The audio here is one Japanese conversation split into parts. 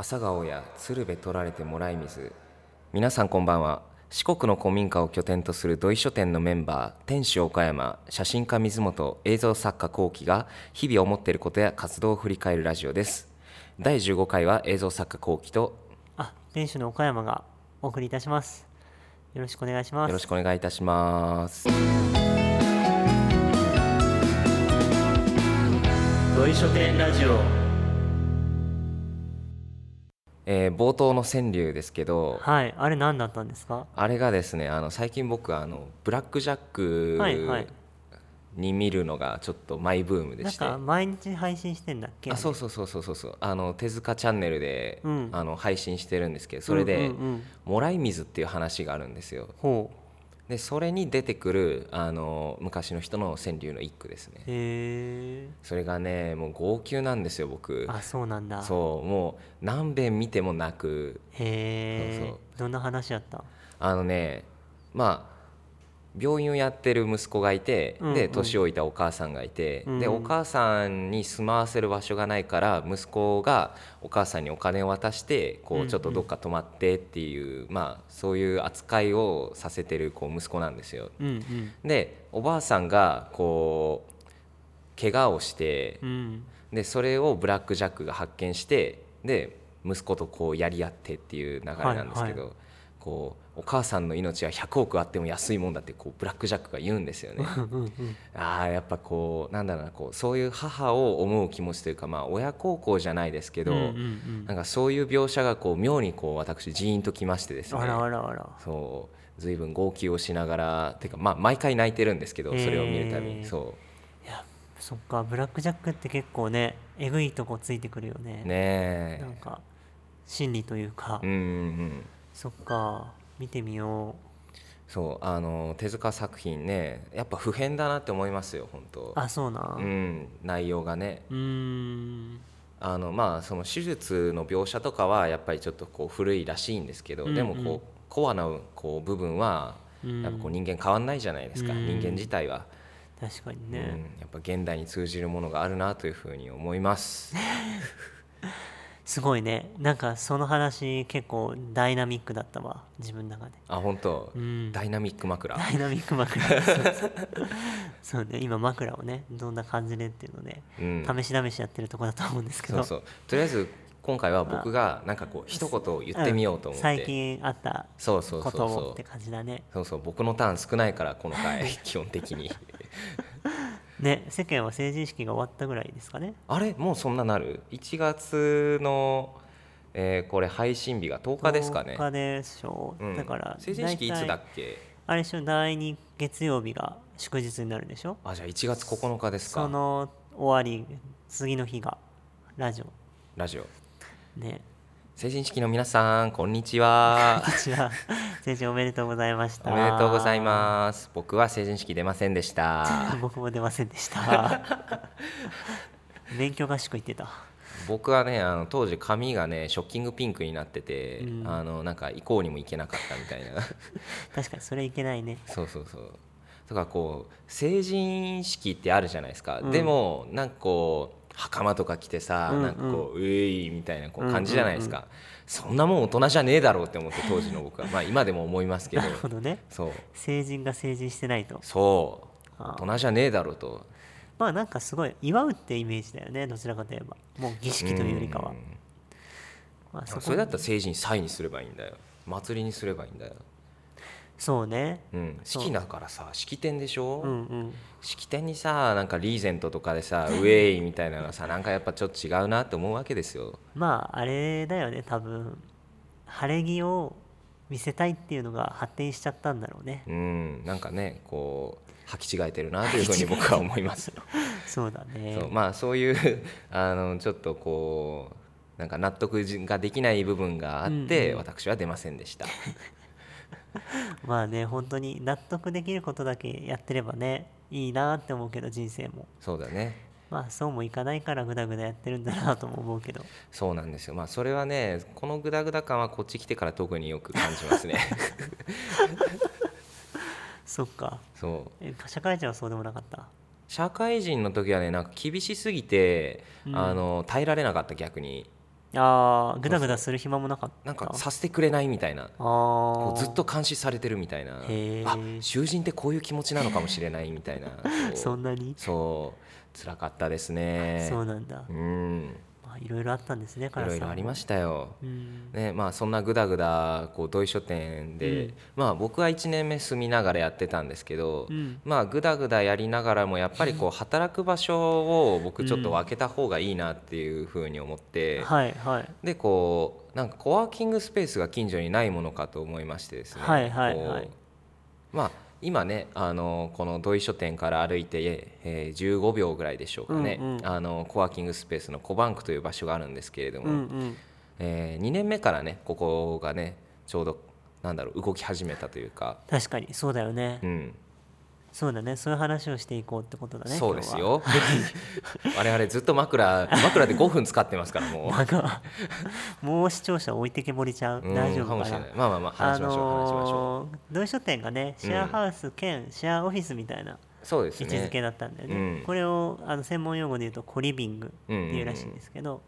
朝顔や鶴瓶取られてもらい水皆さんこんばんは四国の古民家を拠点とする土井書店のメンバー天使岡山写真家水本映像作家幸喜が日々思っていることや活動を振り返るラジオです第15回は映像作家幸喜とあ、店主の岡山がお送りいたします。よろしくお願いします。よろしくお願いいたします土井書店ラジオ。えー冒頭の川柳ですけどはい、あれ何だったんですか？あれがですねあの最近僕あのブラックジャックはいはい。に見るのがちょっとマイブームでして、なんか毎日配信してんだっけ？あそうそうそうそうそう。そうあの手塚チャンネルで、うん。あの配信してるんですけどそれで、もらい水っていう話があるんですよ。ほでそれに出てくるあの昔の人の川柳の一句ですねう。へえ。それがねもう号泣なんですよ僕あ、そうなんだ。そうもう何遍見ても泣くへえ。どんな話やった。あのねまあ病院をやってる息子がいて、うんうんで年老いたお母さんがいて、うんでお母さんに住まわせる場所がないから息子がお母さんにお金を渡してこうんううんちょっとどっか泊まってっていう、まあそういう扱いをさせてるこう息子なんですよ。うんでおばあさんがこう怪我をしてうん。うん。でそれをブラック・ジャックが発見してで息子とこうやり合ってっていう流れなんですけど、はいこうお母さんの命は100億あっても安いもんだってこうブラック・ジャックが言うんですよね。あーやっぱこうなんだろうなこうそういう母を思う気持ちというか、まあ、親孝行じゃないですけど、なんかそういう描写がこう妙にこう私ジーンときましてですねあらあらあら。そう随分号泣をしながらてか、まあ、毎回泣いてるんですけどそれを見るたびにそいや、そっか、ブラックジャックって結構ね、えぐいとこついてくるよね。うねなんか。心理というかえ。うんうんうんそっか、見てみよそうあの手塚作品ねやっぱ普遍だなって思いますよ本当。う。あ、そうな。うん内容がね。うーん。あのまあその手術の描写とかはやっぱりちょっとこう古いらしいんですけど、うんうん。でもこうコアなこう部分はうん。やっぱこう人間変わんないじゃないですか、うん。人間自体は、確かにうんね、やっぱ現代に通じるものがあるなというふうに思います すごいね。なんかその話結構ダイナミックだったわ。自分の中で。あ本当、うん。ダイナミック枕。ダイナミック枕。そうね。今枕をねどんな感じでっていうので、うん。試し試しやってるとこだと思うんですけど。そうそう。とりあえず今回は僕がなんかこう一言言ってみようと思って、ん最近あったそうそうこそうそう。とをって感じだね。そうそう。僕のターン少ないからこの回 基本的にね世間は成人式が終わったぐらいですかね。あれ？もうそんななる？1月の、えーこれ配信日が10日ですかね。10日でしょ、う。ん。だから成人式いつだっけ？あれでしょ第2月曜日が祝日になるでしょ？あじゃあ1月9日ですか。その終わり次の日がラジオ。ラジオ。ね成人式の皆さんこんにちは。こちら成人おめでとうございました。おめでとうございます。僕は成人式出ませんでした。僕も出ませんでした。勉強合宿行ってた。僕はねあの当時髪がねショッキングピンクになってて、うん。あのなんか行こうにも行けなかったみたいな。確かにそれいけないね。そうそうそう。だからこう成人式ってあるじゃないですか、うん。でもなんかこう袴とか着てさ、うんうん。なんかこう「うえい」みたいなこう感じじゃないですか、そんなもん大人じゃねえだろうって思って当時の僕は。まあ今でも思いますけど。なるほどね。そう。成人が成人してないと。そう。大人じゃねえだろうと。まあなんかすごい祝うってイメージだよねどちらかといえば。もう儀式というよりかは。うん。まあそこそれだったら成人祭にすればいいんだよ。祭りにすればいいんだよ、そうね。うん、式だからさ式典でしょ、うんうん。式典にさなんかリーゼントとかでさ ウェイみたいなのがさなんかやっぱちょっと違うなって思うわけですよ。まああれだよね多分。晴れ着を見せたいっていうのが発展しちゃったんだろうね。うん。なんかねこう履き違えてるなというふうに僕は思います そうだね。そう。まあそういう あのちょっとこうなんか納得ができない部分があって、うんうん。私は出ませんでした まあね本当に納得できることだけやってればねいいなって思うけど人生も。そうだね。まあそうもいかないからグダグダやってるんだなとも思うけど。そうなんですよ。まあそれはねこのグダグダ感はこっち来てから特によく感じますね。そっか。そう。え社会人はそうでもなかった？社会人の時はねなんか厳しすぎて、うん。あの耐えられなかった逆にああグダグダする暇もなかった。なんかさせてくれないみたいな。こうずっと監視されてるみたいな。あ囚人ってこういう気持ちなのかもしれないみたいな。そんなに？そう。辛かったですね。そうなんだ。うん。まあいろいろあったんですねいろいろありましたよ。うん。ねまあ、そんなぐだぐだこう土井書店で、うん。まあ、僕は1年目住みながらやってたんですけど、うん。まあぐだぐだやりながらもやっぱりこう働く場所を僕ちょっと分けた方がいいなっていうふうに思って、はいはい。でこうなんかコワーキングスペースが近所にないものかと思いましてですね、はいはいはい。まあ今ねあのこの土井書店から歩いて、えー15秒ぐらいでしょうかね、うんうん。あのコワーキングスペースのコバンクという場所があるんですけれども、うんうん。え2年目からねここがねちょうどなんだろう動き始めたというか、確かにそうだよね、うん、そうだね。そういう話をしていこうってことだねそうですよ。我々ずっと枕枕で5分使ってますからも今日はなんかもう視聴者置いてけぼりちゃう。大丈夫かもしれない。まあまあまあ話しましょう、話しましょのー土井書店がねシェアハウス兼シェアオフィスみたいなうそうですね。位置づけだったんだよね。うん。これをあの専門用語で言うとコリビングっていうらしいんですけど、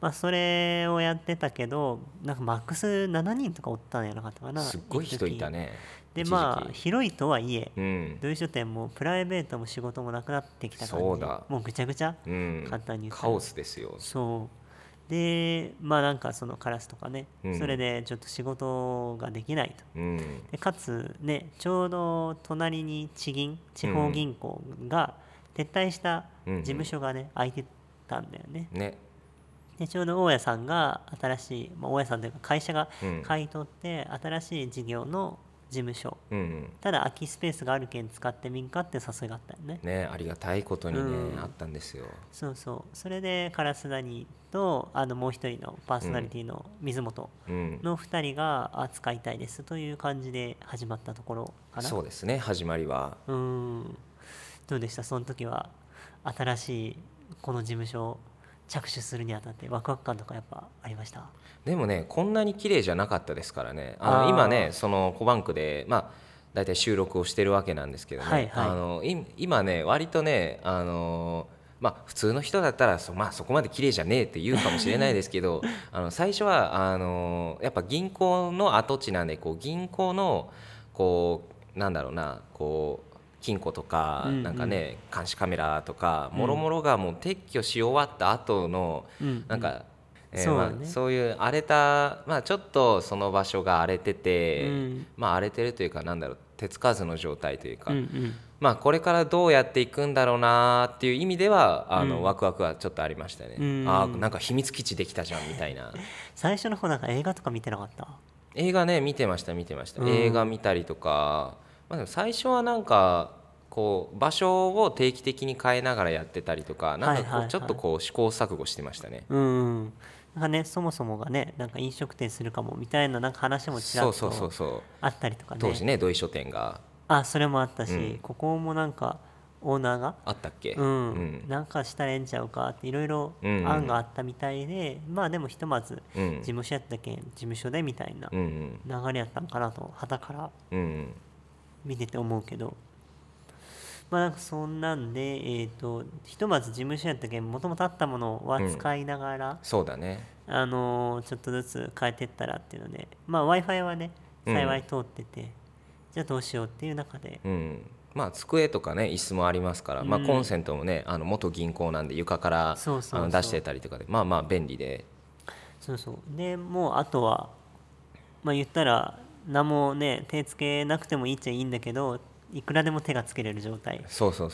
まあ、それをやってたけどなんかマックス7人とかおったんやなかったかなすっごい人いたねねでまあ広いとはいえうん、土井書店もプライベートも仕事もなくなってきた感じそうだ。もうぐちゃぐちゃ？うん、簡単に言ったら。カオスですよ。そう。でまあなんかそのカラスとかね、うん。それでちょっと仕事ができないと。うん。でかつねちょうど隣に地銀地方銀行が撤退した事務所がね空いてたんだよね。ね。でちょうど大家さんが新しい、まあ、大家さんというか会社がうん。買い取って新しい事業の事務所。うんただ空きスペースがあるけん使ってみんかって誘いがあったよね。ねありがたいことにね、うん。あったんですよ。そうそう。それで烏谷とあのもう一人のパーソナリティの水本うん。の2人があ使いたいですという感じで始まったところかな。そうですね始まりは。うーん。どうでした？その時は新しいこの事務所を着手するにあたってワクワク感とかやっぱありました？でもねこんなに綺麗じゃなかったですからね。あの今ねそのコバンクでまあ大体収録をしてるわけなんですけどね、はいはい。あのい今ね割とねあのまあ普通の人だったらそ,、まあ、そこまで綺麗じゃねえって言うかもしれないですけど あの最初はあのやっぱ銀行の跡地なんでこう銀行のこうなんだろうなこう金庫とか、うんうん。なんかね監視カメラとかうん。もろもろがもう撤去し終わった後の、うんなんか、えーそうだね。まあ、そういう荒れた、まあ、ちょっとその場所が荒れてて、うん。まあ荒れてるというかなんだろう手つかずの状態というか、うんうん。まあこれからどうやっていくんだろうなっていう意味ではあの、うん。ワクワクはちょっとありましたね、うん。あーなんか秘密基地できたじゃんみたいな。最初の方なんか映画とか見てなかった？映画ね見てました見てました、うん。映画見たりとか、まあ、でも最初はなんかこう場所を定期的に変えながらやってたりとかなんかこうちょっとこう試行錯誤してましたね、うん。なんかねそもそもがねなんか飲食店するかもみたいななんか話もちらっそうそうそうとそう。あったりとかね。当時ね土井書店が。あそれもあったし、うん。ここもなんかオーナーがあったっけ、うん、うん。なんかしたらええんちゃうかっていろいろうん。うん案があったみたいで、まあでもひとまずうん。事務所やったけん事務所でみたいなうんうん。流れやったんかなと旗から。うん見てて思うけど。まあなんかそんなんでえっ、とひとまず事務所やったけんもともとあったものは使いながら、そうだね。あのーちょっとずつ変えてったらっていうのでまあ w i f i はねうん幸い通ってて、じゃあどうしようっていう中で。うん。まあ机とかね椅子もありますから、まあ、うんコンセントもねあの元銀行なんで床からそうそうそう。あの出してたりとかでまあまあ便利で。そうそう。でもうあとはまあ言ったら何もね手つけなくてもいいっちゃいいんだけどいくらでも手がつけれる状態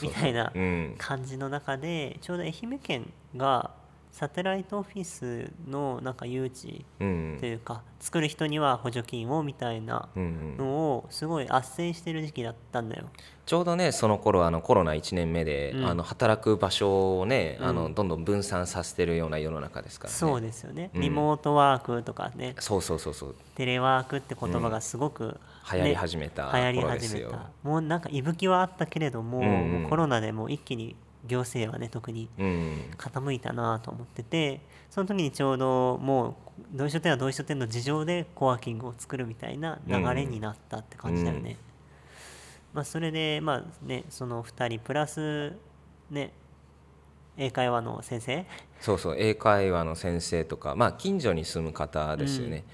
みたいなうん。感じの中でちょうど愛媛県がサテライトオフィスのなんか誘致うん。というか作る人には補助金をみたいなのをすごい斡旋してる時期だったんだよ。ちょうどねその頃あのコロナ1年目で、うん。あの働く場所をね、あうん。のどんどん分散させてるような世の中ですからね。そうですよね、うん。リモートワークとかね。そうそうそうそう。テレワークって言葉がすごく、流行り始めた流行り始めた。もうなんか息吹はあったけれども,、もうコロナでもう一気に行政はね特にうん。傾いたなと思っててその時にちょうどもう同意書店は同意書店の事情でコワーキングを作るみたいな流れになったって感じだよね。まあ、それでまあねその2人プラスね英会話の先生？そうそう英会話の先生とかまあ近所に住む方ですよね、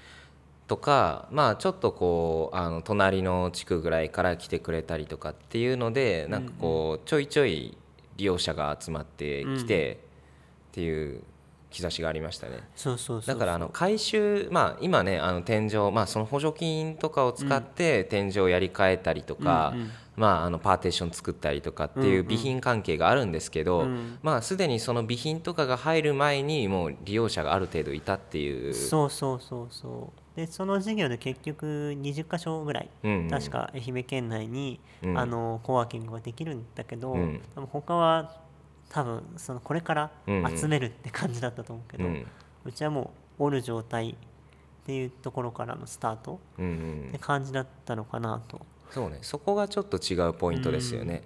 とかまあちょっとこうあの隣の地区ぐらいから来てくれたりとかっていうのでなんかこうちょいちょい利用者が集まってきてっていう兆しがありましたね。そうそうそうだからあの回収まあ今ねあの天井まあその補助金とかを使って天井をやり替えたりとか、うんうんまああのパーテーション作ったりとかっていう備品関係があるんですけど、うん。まあすでにその備品とかが入る前にもう利用者がある程度いたっていう。そうそうそうそう。でその事業で結局20箇所ぐらい、うん。うん確か愛媛県内に、うん。あのコワーキングができるんだけど、うん。他は多分そのこれからうん。うん集めるって感じだったと思うけど、ううんちはもうおる状態っていうところからのスタートうんうん。って感じだったのかなとそうね。そこがちょっと違うポイントですよね。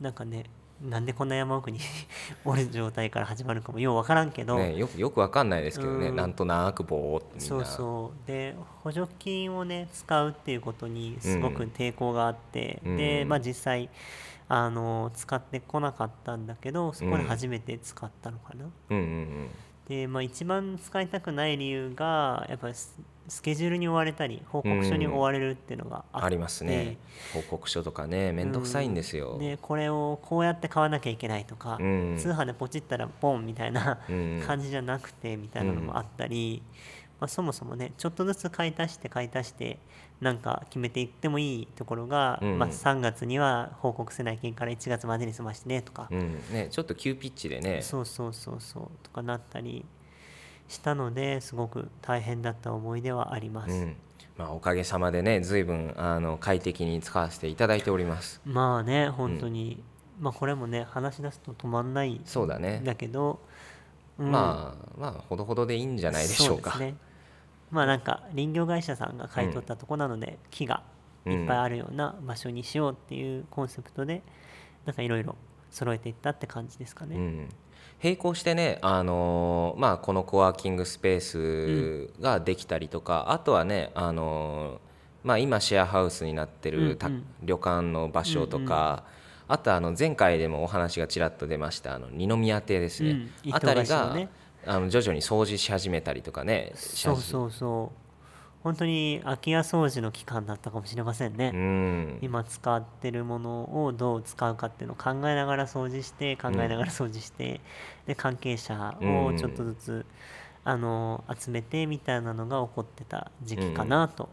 なんかねなんでこんな山奥に おる状態から始まるかもようわからんけど、ねよくよくわかんないですけどね、うん。なんとなくぼーってそうそう。で補助金をね使うっていうことにすごく抵抗があって、うん。でまあ実際あの使ってこなかったんだけどそこで初めて使ったのかな、うん。うん。でまあ一番使いたくない理由がやっぱりススケジュールに追われたり報告書に追われるっていうのがあありますね。報告書とかねめん。どくさいんですよ。でこれをこうやって買わなきゃいけないとか、うん。通販でポチったらポンみたいなうん感じじゃなくてみたいなのもあったり、まあ、そもそもねちょっとずつ買い足して買い足してなんか決めていってもいいところが、うんまあ、3月には報告せないけんから1月までに済ましてねとか、うん。ね、ちょっと急ピッチでね。そうそうそうそう。とかなったりしたのですごく大変だった思い出はあります。うん。まあ、おかげさまでね随分あの快適に使わせていただいております。まあね本当に、まあこれもね話し出すと止まんないんそうだね。だけど、うん。まあまあほどほどでいいんじゃないでしょうか。ね。まあなんか林業会社さんが買い取ったとこなので、木がいっぱいあるような場所にしようっていうコンセプトでなんかいろいろ揃えていったって感じですかね。うん、並行してね、あのーまあ、このコワーキングスペースができたりとか、あとはね、あのーまあ、今シェアハウスになってるた、うんうん。旅館の場所とか、あとあの前回でもお話がちらっと出ましたあの二宮邸ですね、うん。あたりが、あの徐々に掃除し始めたりとかねそうそうそう本当に空き家掃除の期間だったかもしれませんね。うん今使ってるものをどう使うかっていうのを考えながら掃除して考えながら掃除して、で関係者をちょっとずつ、あの集めてみたいなのが起こってた時期かなと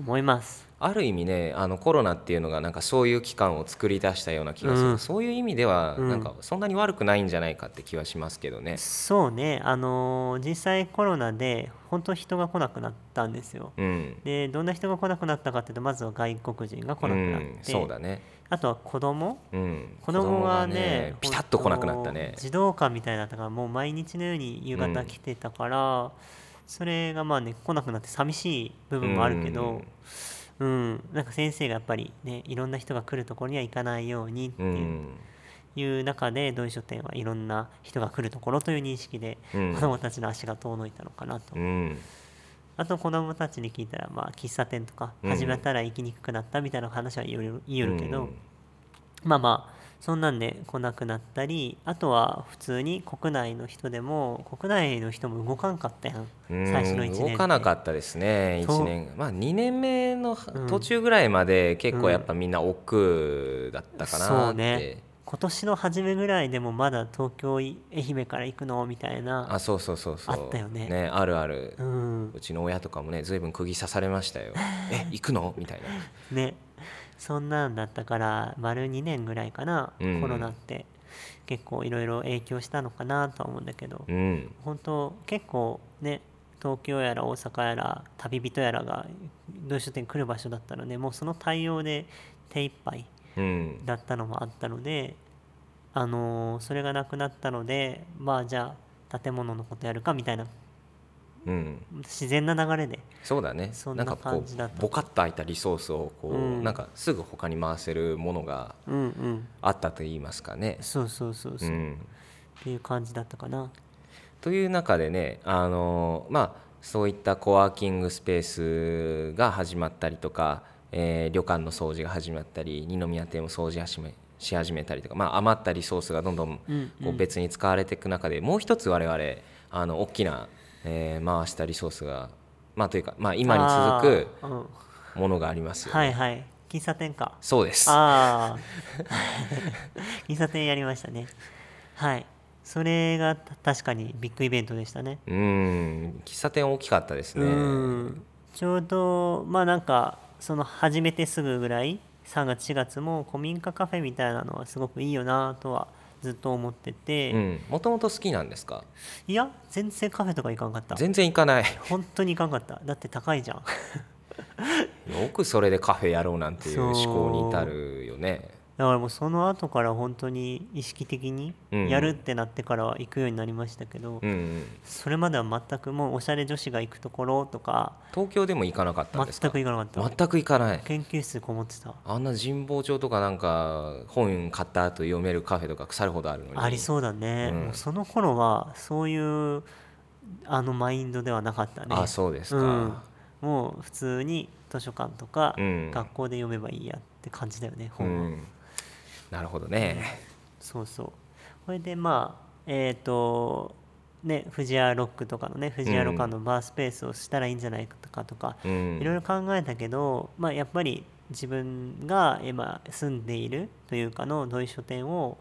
思います。ある意味ねあのコロナっていうのがなんかそういう期間を作り出したような気がする、うん。そういう意味ではうん。なんかそんなに悪くないんじゃないかって気はしますけどね。そうね。あの実際コロナで本当人が来なくなったんですよ。うん。でどんな人が来なくなったかっていうとまずは外国人が来なくなって、うん、そうだね、あとは子供。うん、子供がねピタッと来なくなったね。児童館みたいだったからもう毎日のように夕方来てたから、それがまあね来なくなって寂しい部分もあるけど、うん。なんか先生がやっぱりねいろんな人が来るところには行かないようにってういうん。いう中で土井書店はいろんな人が来るところという認識でうん。子どもたちの足が遠のいたのかなと、うん。あと子どもたちに聞いたらまあ喫茶店とかうん。始めたら行きにくくなったみたいな話は言う言いよるけど、うん。まあまあそんなんで来なくなったりあとは普通に国内の人でも国内の人も動かんかったやん。うん最初の1年動かなかったですねそう。1年。まあ2年目のうん。途中ぐらいまで結構やっぱみんな億劫だったかなって、そうね。今年の初めぐらいでもまだ東京い愛媛から行くのみたいな。あそうそうそうそう。あったよね。あるある、ううんちの親とかもね随分釘刺されましたよ え行くの？みたいな。ねそんなんだったから丸2年ぐらいかな、うん。コロナって結構いろいろ影響したのかなとは思うんだけど、うん。本当結構ね東京やら大阪やら旅人やらが土井書店来る場所だったのでもうその対応で手一杯うん。だったのもあったので、あのーそれがなくなったのでまあじゃあ建物のことやるかみたいなうん。自然な流れで。そうだね。そんなんなかこ感じだった。うボカッと空いたリソースをこう、うん。なんかすぐ他に回せるものがうんうん。あったと言いますかね。そうそうそうそう、っうん、ていう感じだったかな。という中でねあのまあそういったコワーキングスペースが始まったりとか、えー旅館の掃除が始まったり二宮邸も掃除始めし始めたりとか、まあ、余ったリソースがどんどんうん。こう別に使われていく中で、もう一つ我々あの大きな、えー回したリソースが、まあ、というか、まあ、今に続くものがありますよね。はいはい。喫茶店か。そうです。ああ 喫茶店やりましたね。はい。それがた確かにビッグイベントでしたね。うん。喫茶店大きかったですうね。ん。ちょうどまあなんかその始めてすぐぐらい3月4月も古民家カフェみたいなのはすごくいいよなとはずっと思ってて、うん、もともと好きなんですか？いや全然カフェとか行かんかった。全然行かない。本当に行かんかった。だって高いじゃん。よくそれでカフェやろうなんていう思考に至るよねだからもうその後から本当に意識的にうん。やるってなってからは行くようになりましたけど、うんうん。それまでは全くもうおしゃれ女子が行くところとか東京でも行かなかったんですか？全く行かなかった。全く行かない。研究室こもってた。あんな神保町とかなんか本買った後読めるカフェとか腐るほどあるのに。ありそうだね、うん。もうその頃はそういうあのマインドではなかったね。あそうですか、うん。もう普通に図書館とかうん。学校で読めばいいやって感じだよねう本は、ん、なるほどね、そうそう。これでまあえっ、とね藤屋ロックとかのね藤屋ロカのバースペースをしたらいいんじゃないかとか、うん。いろいろ考えたけど、まあ、やっぱり自分が今住んでいるというかの土井書店を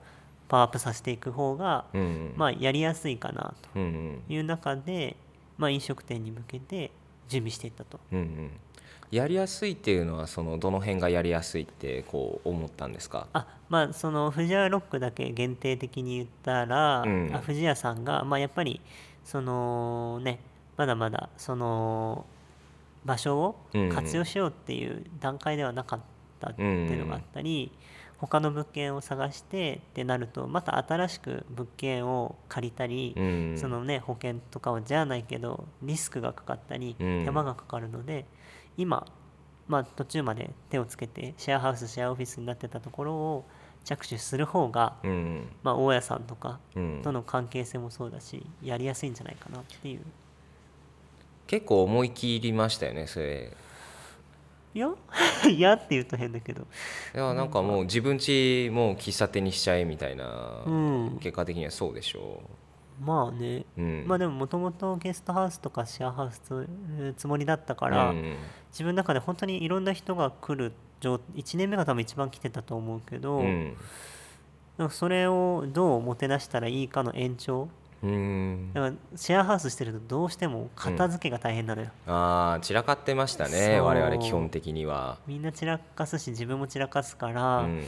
パワーアップさせていく方が、うん。うんまあ、やりやすいかなという中で、まあ、飲食店に向けて準備していったと。やりやすいっていうのはそのどの辺がやりやすいってこう思ったんですか？あまあその藤屋ロックだけ限定的に言ったら、うん。あ藤屋さんが、まあ、やっぱりそのねまだまだその場所を活用しようっていう段階ではなかったっていうのがあったり、他の物件を探してってなるとまた新しく物件を借りたり、うん。そのね保険とかはじゃないけどリスクがかかったりうん。手間がかかるので、今、まあ、途中まで手をつけてシェアハウスシェアオフィスになってたところを着手する方が、うんまあ、大家さんとかうん。との関係性もそうだしやりやすいんじゃないかなっていう。結構思い切りましたよねそれ。いや？いやって言うと変だけど。いやなんかもう自分家もう喫茶店にしちゃえみたいな、うん。結果的にはそうでしょまあね、う、うん、まあでももともとゲストハウスとかシェアハウスつつもりだったから、うん自分の中で本当にいろんな人が来る状1年目が多分一番来てたと思うけど、うん。それをどうもてなしたらいいかの延長。うん。だからシェアハウスしてるとどうしても片付けが大変なのよ、ああ散らかってましたね我々基本的には、みんな散らかすし自分も散らかすから、うん。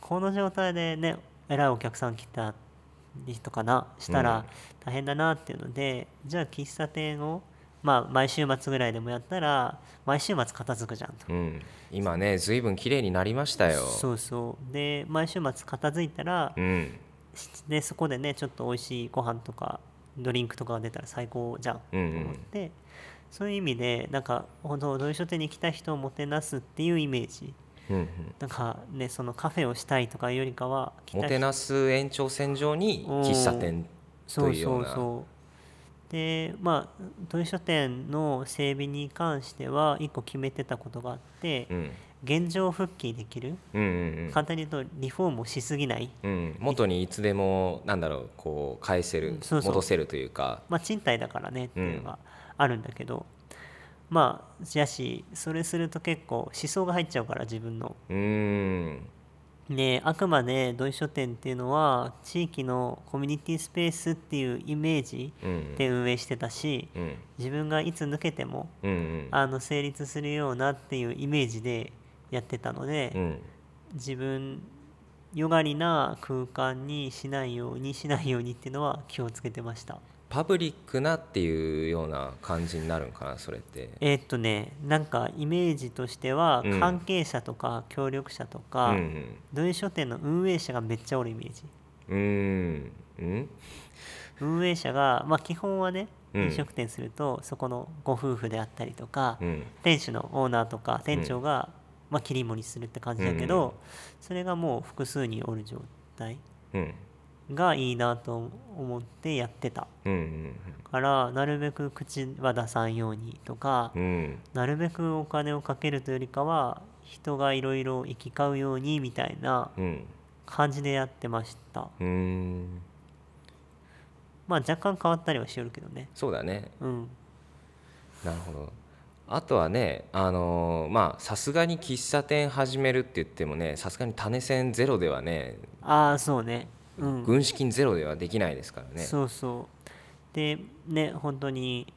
この状態でね偉いお客さん来たりとかな？したら大変だなっていうので、じゃあ喫茶店をまあ毎週末ぐらいでもやったら毎週末片付くじゃんと。うん、今ね随分綺麗になりましたよ。そうそう。で毎週末片付いたら、うん。でそこでねちょっと美味しいご飯とかドリンクとかが出たら最高じゃんとうんうん。思って、そういう意味でなんか本当土井書店に来た人をもてなすっていうイメージうんうん。なんかねそのカフェをしたいとかよりかはもてなす延長線上に喫茶店そうというよな。そううそう。でまあ土井書店の整備に関しては一個決めてたことがあって、うん。現状復帰できる。うんうん簡単に言うとリフォームをしすぎない。うんうん。元にいつでもなんだろうこう返せるそうそう。戻せるというか。まあ賃貸だからねっていうのがあるんだけど、まあやしそれすると結構思想が入っちゃうから自分の。うーん。であくまで土井書店っていうのは地域のコミュニティスペースっていうイメージうん。で運営してたし、うん。自分がいつ抜けてもうんうん。あの成立するようなっていうイメージでやってたので、うん。自分よがりな空間にしないようにしないようにっていうのは気をつけてましたパブリックなっていうような感じになるんかなそれって。えーっとねなんかイメージとしてはうん。関係者とか協力者とうか、ん。土井書店の運営者がめっちゃおるイメージ。うんうーん。うん？運営者がまあ基本はねうん。飲食店すると、そこのご夫婦であったりとか、うん。店主のオーナーとか店長が、まあ、切り盛りするって感じだけど、それがもう複数人おる状態。うんがいいなと思ってやってた。うんからなるべく口は出さんようにとか、なるべくお金をかけるというよりかは人がいろいろ行き交うようにみたいなうん。感じでやってました。まあ若干変わったりはしよるけどね。そうだね。うん。なるほど。あとはねあのーまあさすがに喫茶店始めるって言ってもねさすがに種銭ゼロではねああそうねうん。軍資金ゼロではできないですからね。そうそう。でね本当に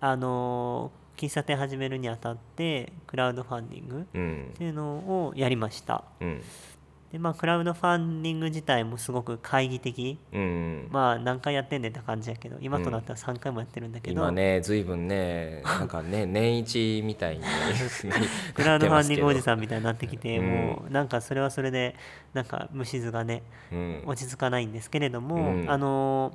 あのー喫茶店始めるにあたってクラウドファンディングっうん。ていうのをやりました。うんでまあクラウドファンディング自体もすごく懐疑的。うん。まあ何回やってんねんって感じやけど今となったら3回もやってるんだけど、今ね随分ねなんかね 年一みたいに。クラウドファンディングおじん、さんみたいになってきて、うんもうなんかそれはそれでなんか虫図がねうん。落ち着かないんですけれども、うん。あの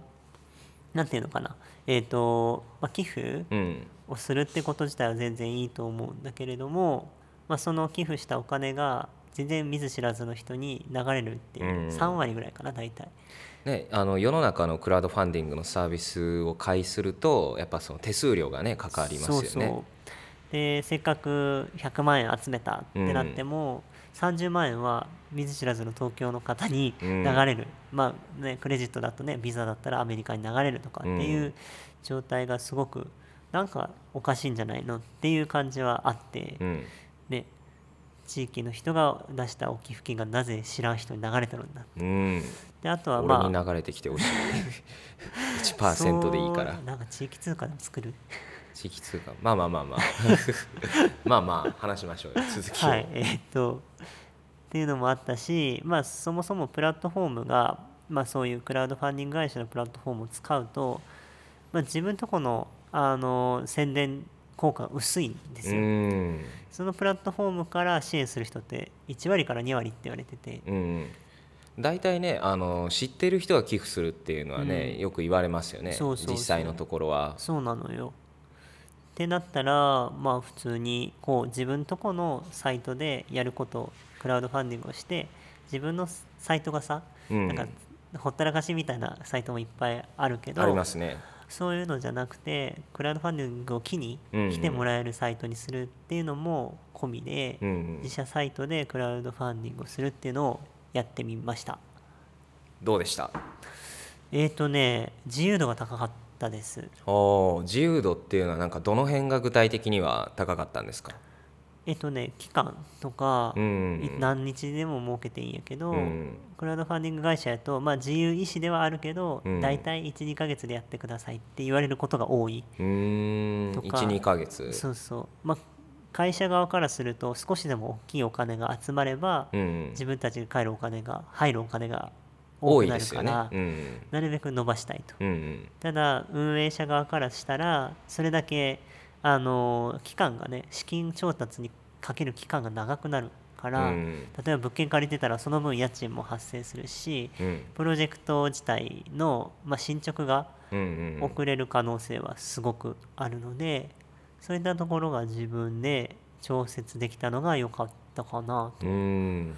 なんていうのかな。えっ、と、まあ、寄付うん。をするってこと自体は全然いいと思うんだけれども、まあ、その寄付したお金が全然見ず知らずの人に流れるっていううん。3割ぐらいかな大体。ね、あの世の中のクラウドファンディングのサービスを介するとやっぱその手数料がねかかりますよね。そうそう。でせっかく100万円集めたってなっても、30万円は見ず知らずの東京の方に流れる、まあねクレジットだとねビザだったらアメリカに流れるとかっていううん。状態がすごくなんかおかしいんじゃないのっていう感じはあって、うん。ね地域の人が出したお寄付金がなぜ知らん人に流れてるんだ。うん、であとはまあ俺に流れてきてほしい。1%でいいから。なんか地域通貨でも作る？地域通貨。まあまあまあまあ。まあまあ話しましょうよ。続きを、はいえーっと。っていうのもあったしまあそもそもプラットフォームがまあそういうクラウドファンディング会社のプラットフォームを使うと、まあ、自分とこのあの宣伝効果が薄いんですうよ、ん。そのプラットフォームから支援する人って1割から2割って言われてて。うん大体ねあの知ってる人が寄付するっていうのはね、うん。よく言われますよね。実際のところは。そうなのよ。ってなったらまあ普通にこう自分とこのサイトでやることクラウドファンディングをして自分のサイトがさ、うん。なんかほったらかしみたいなサイトもいっぱいあるけどありますねそういうのじゃなくてクラウドファンディングを機に来てもらえるサイトにするっていうのも込みで、うんうん。自社サイトでクラウドファンディングをするっていうのをやってみました。どうでした？えーとね自由度が高かったです。おー自由度っていうのはなんかどの辺が具体的には高かったんですか？えっとね期間とか、うん。い何日でも設けていいんやけど、うん。クラウドファンディング会社やと、まあ、自由意思ではあるけど、うん。大体12ヶ月でやってくださいって言われることが多い、とか12ヶ月。そうそう。まあ会社側からすると少しでも大きいお金が集まれば、うん。自分たちが帰るお金が入るお金が多多くなるから、うん。なるべく伸ばしたいと。うんうん。ただ運営者側からしたらそれだけあの期間がね資金調達にかける期間が長くなるから、うん。例えば物件借りてたらその分家賃も発生するしうん。プロジェクト自体の、まあ、進捗が遅れる可能性はすごくあるので、そういったところが自分で調節できたのが良かったかなと、うん。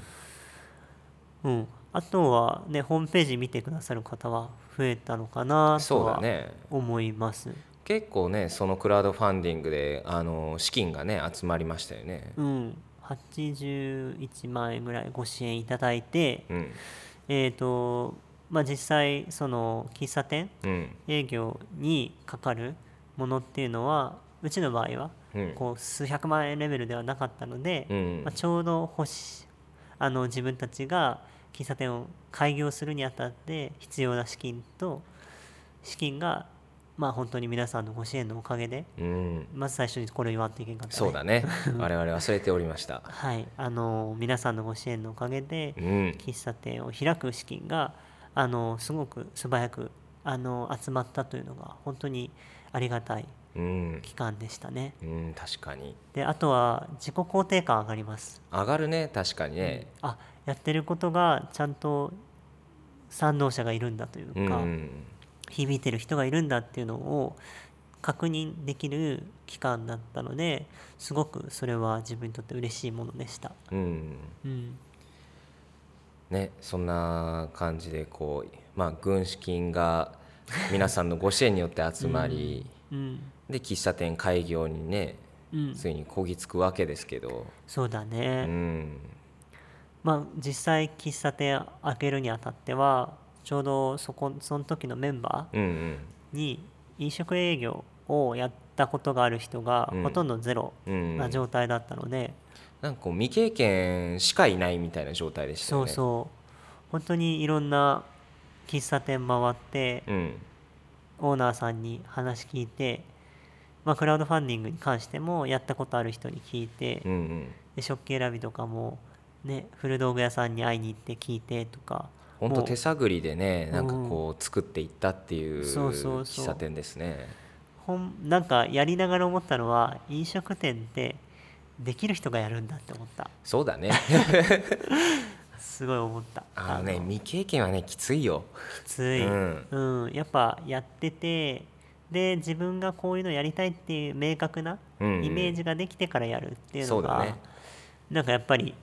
うん、あとはねホームページ見てくださる方は増えたのかなそとは思います。結構ねそのクラウドファンディングであの資金がね集まりましたよね。うん、81万円ぐらいご支援いただいて、うん。えーとまあ、実際その喫茶店うん。営業にかかるものっていうのはうちの場合はうん。こう数百万円レベルではなかったので、うん。まあ、ちょうど欲しあの自分たちが喫茶店を開業するにあたって必要な資金と資金がまあ本当に皆さんのご支援のおかげでうん。まず最初にこれを言わんといけんかった、ね、そうだね。我々忘れておりました。はい。あの皆さんのご支援のおかげでうん。喫茶店を開く資金があのすごく素早くあの集まったというのが本当にありがたいうん。期間でしたね。うん確かに。であとは自己肯定感上がります。上がるね確かにね。あやってることがちゃんと賛同者がいるんだといううん。か、響いてる人がいるんだっていうのを確認できる期間だったのですごくそれは自分にとって嬉しいものでした。うん。うん。ねそんな感じでこうまあ軍資金が皆さんのご支援によって集まり、うん。で喫茶店開業にねうん、ついにこぎつくわけですけど、そうだうね、ん、まあ実際喫茶店開けるにあたってはちょうどそこその時のメンバうんうん。ーに飲食営業をやったことがある人がうん。ほとんどゼロうんな状態だったので、なんかこう未経験しかいないみたいな状態でしたよね。そうそう。本当にいろんな喫茶店回ってうん。オーナーさんに話聞いて、まあ、クラウドファンディングに関してもやったことある人に聞いて、うんうん。で食器選びとかも、ね、古道具屋さんに会いに行って聞いてとか本当手探りでねなんかこう作っていったっていうそうそうそう。喫茶店ですね。ほんなんかやりながら思ったのは飲食店ってできる人がやるんだって思った。そうだね。すごい思った。あのねの。未経験はねきついよ。きつい、うん。うん。やっぱやっててで自分がこういうのやりたいっていう明確なうんうん。イメージができてからやるっていうのが、そうだね。なんかやっぱり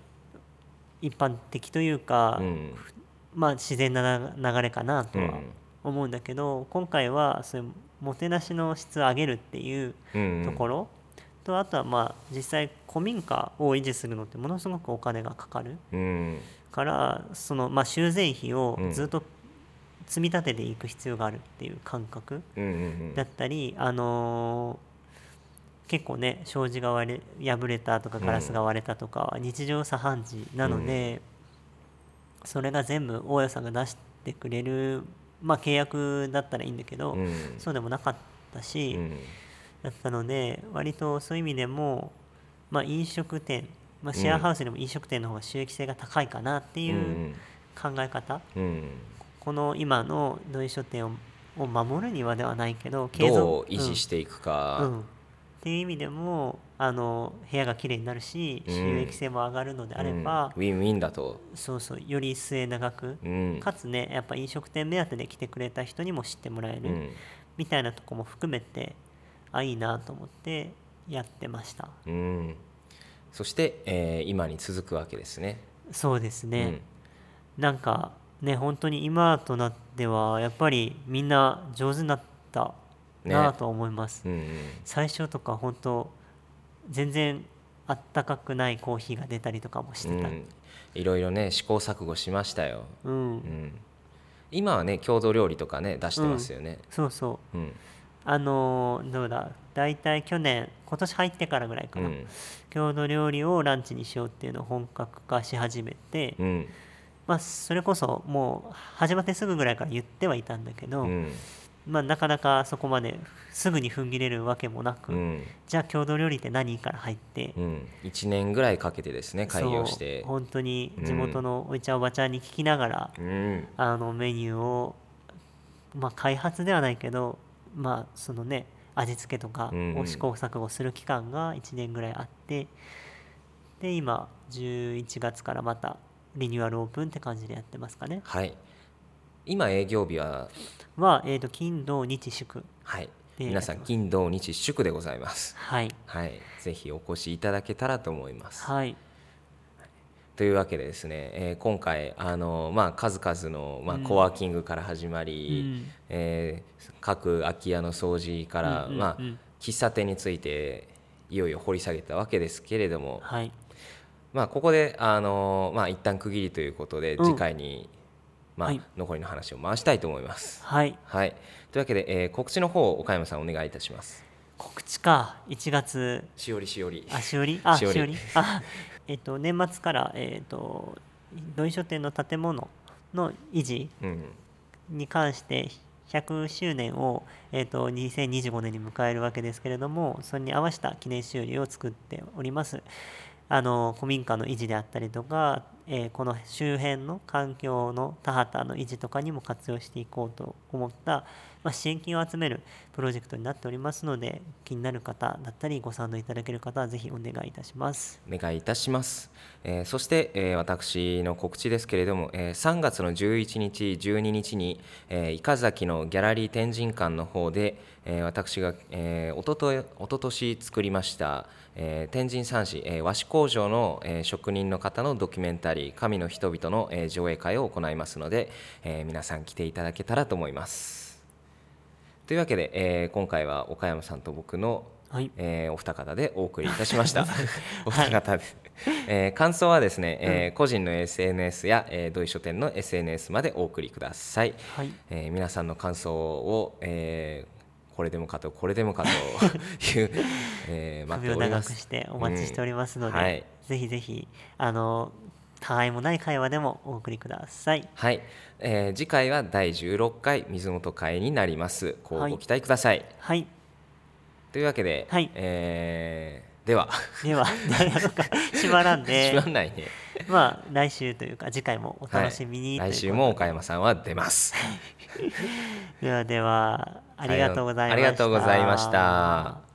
一般的というか、うんまあ自然な流れかなとはうん。思うんだけど、今回はそういうもてなしの質を上げるっていううんところ、とあとはまあ実際古民家を維持するのってものすごくお金がかかるうん。からそのまあ修繕費をうん。ずっと積み立てていく必要があるっていう感覚うんうんだったり、あのー結構ね障子が割れ破れたとかガラスが割れたとかは日常茶飯事なので、それが全部大家さんが出してくれる、まあ、契約だったらいいんだけど、うん。うんそうでもなかったし、うん。だったので割とそういう意味でも、まあ、飲食店、まあ、シェアハウスでも飲食店の方が収益性が高いかなっていう考え方、うん。うんこの今の土井書店をを守るにはではないけどどう維持ししていくうん。かっていう意味でもあの部屋がきれいになるしうん。収益性も上がるのであれば、うん。ウィンウィンだと。そうそうより末永く、うん。かつねやっぱ飲食店目当てで来てくれた人にも知ってもらえる、うん。みたいなとこも含めてあいいなと思ってやってました。うん。そしてえー今に続くわけですね。そうですね、なんかね本当に今となってはやっぱりみんな上手になったなと思います、うんうん。最初とか本当全然あったかくないコーヒーが出たりとかもしてた、うん。いろいろね試行錯誤しましたよ。うん。うん。今はね郷土料理とかね出してますよね。そうそう。うん。あのーどうだ？大体去年今年入ってからぐらいかな、うん。郷土料理をランチにしようっていうのを本格化し始めて、うん。まあそれこそもう始まってすぐぐらいから言ってはいたんだけど、うんまあなかなかそこまですぐに踏ん切れるわけもなく、うん。じゃあ郷土料理って何から入って、うん。1年ぐらいかけてですね開業して。本当に地元のおいちゃんおばちゃんに聞きながら、うん。あのメニューを、まあ、開発ではないけどまあそのね味付けとかを試行錯誤する期間が1年ぐらいあってで今11月からまたリニューアルオープンって感じでやってますかね。はい今営業日はは、えー、と金土日祝。はい。で皆さん金土日祝でございます。はい。はい。ぜひお越しいただけたらと思います。はい。というわけでですね、えー今回あの、まあ、数々の、まあ、うん。コワーキングから始まうり、ん。えー各空き家の掃除から、うんうんうん。まあ、喫茶店についていよいよ掘り下げたわけですけれども、はい。まあ、ここであの、まあ、一旦区切りということでうん。次回に、まあはい。残りの話を回したいと思います。はい。はい、というわけで、えー告知の方岡山さんお願いいたします。告知か。1月。しおりしおり。あしおり？あしおり。しおり？あえっ、と年末からえっ、と土井書店の建物の維持うん。に関して100周年を、えー、と2025年に迎えるわけですけれどもそれに合わせた記念修理を作っております。あの古民家の維持であったりとか、えーこの周辺の環境の田畑の維持とかにも活用していこうと思った、まあ、支援金を集めるプロジェクトになっておりますので気になる方だったりご賛同いただける方はぜひお願いいたします。お願いいたします、えーそして、えー私の告知ですけれども、え3月の11日12日に、えー、伊香崎のギャラリー天神館の方で、え私が、えー、おととおととし作りました、えー天神三市、えー和紙工場の、えー職人の方のドキュメンタリー「神の人々」の、えー上映会を行いますので、えー皆さん来ていただけたらと思います。というわけで、えー今回は岡山さんと僕のはい。えーお二方でお送りいたしました。お二方で、えー感想はですね、えー個人の SNS や、えー、土井書店の SNS までお送りください。はい。えー皆さんの感想を、えーこれでもかとこれでもかと いう、えー待って首を長おります。くしてお待ちしておりますので、うんはい。ぜひぜひあのたわいもない会話でもお送りください。はい、えー次回は第16回水元会になります。こうはいご期待ください。はい。というわけで、はい。えーでは、では 縛らんで。閉まんないね。まあ来週というか次回もお楽しみに、はい。来週も岡山さんは出ます。ではではありがとうございました、ありがとうございました。